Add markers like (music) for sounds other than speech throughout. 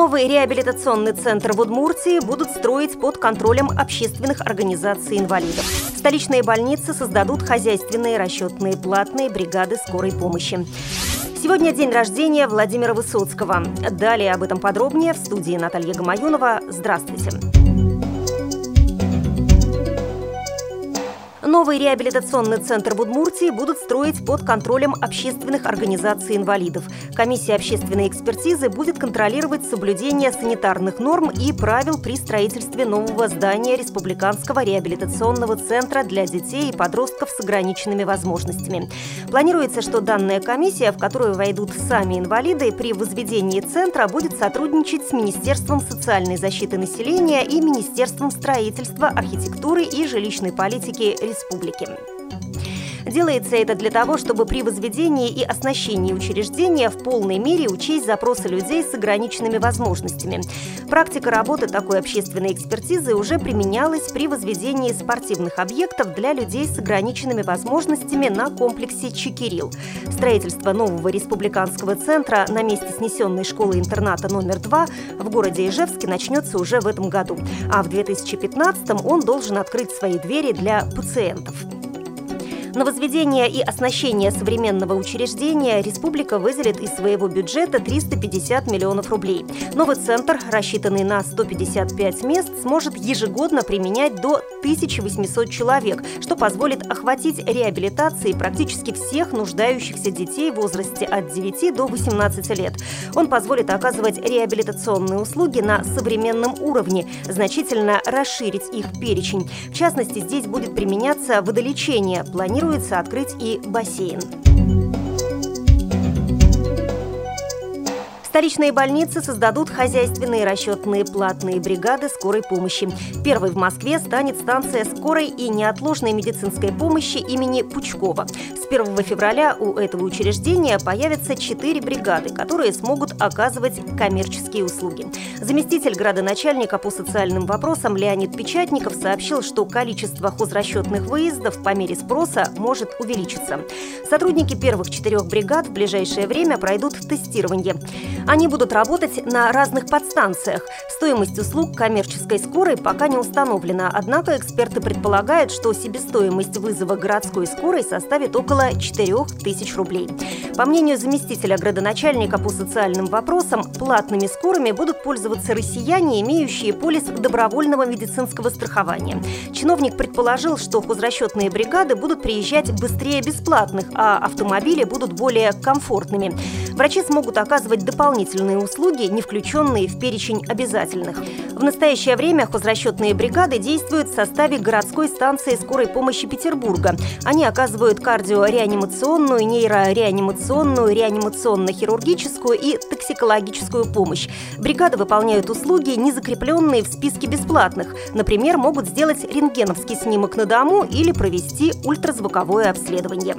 Новый реабилитационный центр в Удмуртии будут строить под контролем общественных организаций инвалидов. Столичные больницы создадут хозяйственные расчетные платные бригады скорой помощи. Сегодня день рождения Владимира Высоцкого. Далее об этом подробнее в студии Наталья Гамаюнова. Здравствуйте. Новый реабилитационный центр в Удмуртии будут строить под контролем общественных организаций инвалидов. Комиссия общественной экспертизы будет контролировать соблюдение санитарных норм и правил при строительстве нового здания Республиканского реабилитационного центра для детей и подростков с ограниченными возможностями. Планируется, что данная комиссия, в которую войдут сами инвалиды, при возведении центра будет сотрудничать с Министерством социальной защиты населения и Министерством строительства, архитектуры и жилищной политики Республики республики. Делается это для того, чтобы при возведении и оснащении учреждения в полной мере учесть запросы людей с ограниченными возможностями. Практика работы такой общественной экспертизы уже применялась при возведении спортивных объектов для людей с ограниченными возможностями на комплексе Чекирил. Строительство нового республиканского центра на месте снесенной школы-интерната номер 2 в городе Ижевске начнется уже в этом году, а в 2015 он должен открыть свои двери для пациентов. На возведение и оснащение современного учреждения республика выделит из своего бюджета 350 миллионов рублей. Новый центр, рассчитанный на 155 мест, сможет ежегодно применять до 1800 человек, что позволит охватить реабилитацией практически всех нуждающихся детей в возрасте от 9 до 18 лет. Он позволит оказывать реабилитационные услуги на современном уровне, значительно расширить их перечень. В частности, здесь будет применяться водолечение, планирование планируется открыть и бассейн. Столичные больницы создадут хозяйственные расчетные платные бригады скорой помощи. Первой в Москве станет станция скорой и неотложной медицинской помощи имени Пучкова. С 1 февраля у этого учреждения появятся четыре бригады, которые смогут оказывать коммерческие услуги. Заместитель градоначальника по социальным вопросам Леонид Печатников сообщил, что количество хозрасчетных выездов по мере спроса может увеличиться. Сотрудники первых четырех бригад в ближайшее время пройдут тестирование. Они будут работать на разных подстанциях. Стоимость услуг коммерческой скорой пока не установлена, однако эксперты предполагают, что себестоимость вызова городской скорой составит около 4 тысяч рублей. По мнению заместителя градоначальника по социальным вопросам, платными скорыми будут пользоваться россияне, имеющие полис добровольного медицинского страхования. Чиновник предположил, что хозрасчетные бригады будут приезжать быстрее бесплатных, а автомобили будут более комфортными. Врачи смогут оказывать дополнительные услуги, не включенные в перечень обязательных. В настоящее время хозрасчетные бригады действуют в составе городской станции скорой помощи Петербурга. Они оказывают кардиореанимационную, нейрореанимационную, реанимационно-хирургическую и токсикологическую помощь. Бригады выполняют услуги, не закрепленные в списке бесплатных. Например, могут сделать рентгеновский снимок на дому или провести ультразвуковое обследование.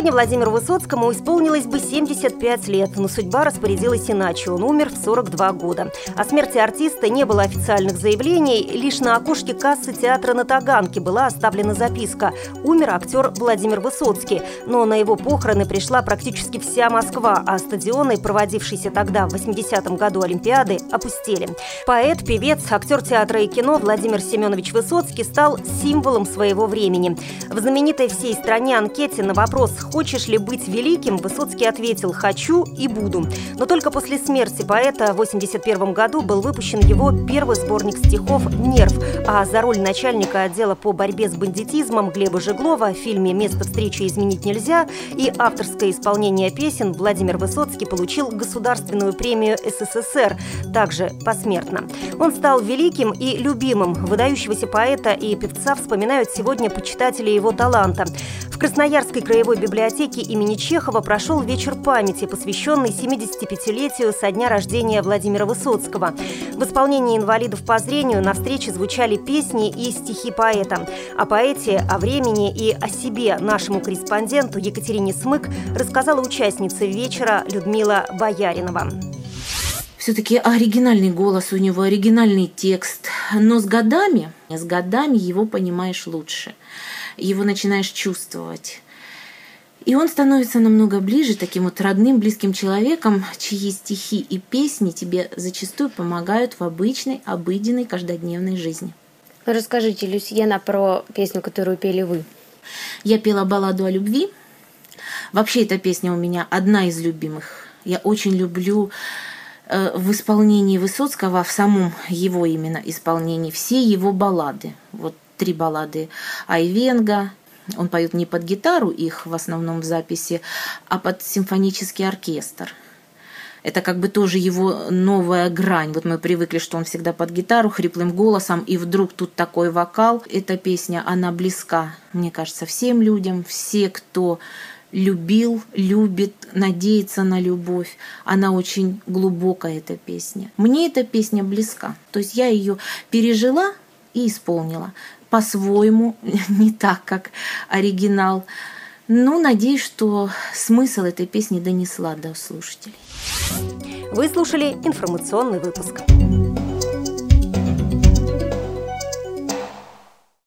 Сегодня Владимиру Высоцкому исполнилось бы 75 лет, но судьба распорядилась иначе. Он умер в 42 года. О смерти артиста не было официальных заявлений. Лишь на окошке кассы театра на Таганке была оставлена записка «Умер актер Владимир Высоцкий». Но на его похороны пришла практически вся Москва, а стадионы, проводившиеся тогда, в 80-м году Олимпиады, опустели. Поэт, певец, актер театра и кино Владимир Семенович Высоцкий стал символом своего времени. В знаменитой всей стране анкете на вопрос «Хочешь ли быть великим?» Высоцкий ответил «Хочу и буду». Но только после смерти поэта в 1981 году был выпущен его первый сборник стихов «Нерв», а за роль начальника отдела по борьбе с бандитизмом Глеба Жеглова в фильме «Место встречи изменить нельзя» и авторское исполнение песен Владимир Высоцкий получил Государственную премию СССР, также посмертно. Он стал великим и любимым. Выдающегося поэта и певца вспоминают сегодня почитатели его таланта. Красноярской краевой библиотеке имени Чехова прошел вечер памяти, посвященный 75-летию со дня рождения Владимира Высоцкого. В исполнении инвалидов по зрению на встрече звучали песни и стихи поэта. О поэте, о времени и о себе нашему корреспонденту Екатерине Смык рассказала участница вечера Людмила Бояринова все-таки оригинальный голос у него, оригинальный текст. Но с годами, с годами его понимаешь лучше. Его начинаешь чувствовать. И он становится намного ближе, таким вот родным, близким человеком, чьи стихи и песни тебе зачастую помогают в обычной, обыденной, каждодневной жизни. Расскажите, Люсьена, про песню, которую пели вы. Я пела балладу о любви. Вообще эта песня у меня одна из любимых. Я очень люблю э, в исполнении Высоцкого, в самом его именно исполнении, все его баллады. Вот три баллады Айвенга, он поет не под гитару их в основном в записи, а под симфонический оркестр. Это как бы тоже его новая грань. Вот мы привыкли, что он всегда под гитару, хриплым голосом, и вдруг тут такой вокал. Эта песня, она близка, мне кажется, всем людям. Все, кто любил, любит, надеется на любовь. Она очень глубокая, эта песня. Мне эта песня близка. То есть я ее пережила и исполнила по-своему, (laughs) не так, как оригинал. Ну, надеюсь, что смысл этой песни донесла до слушателей. Вы слушали информационный выпуск.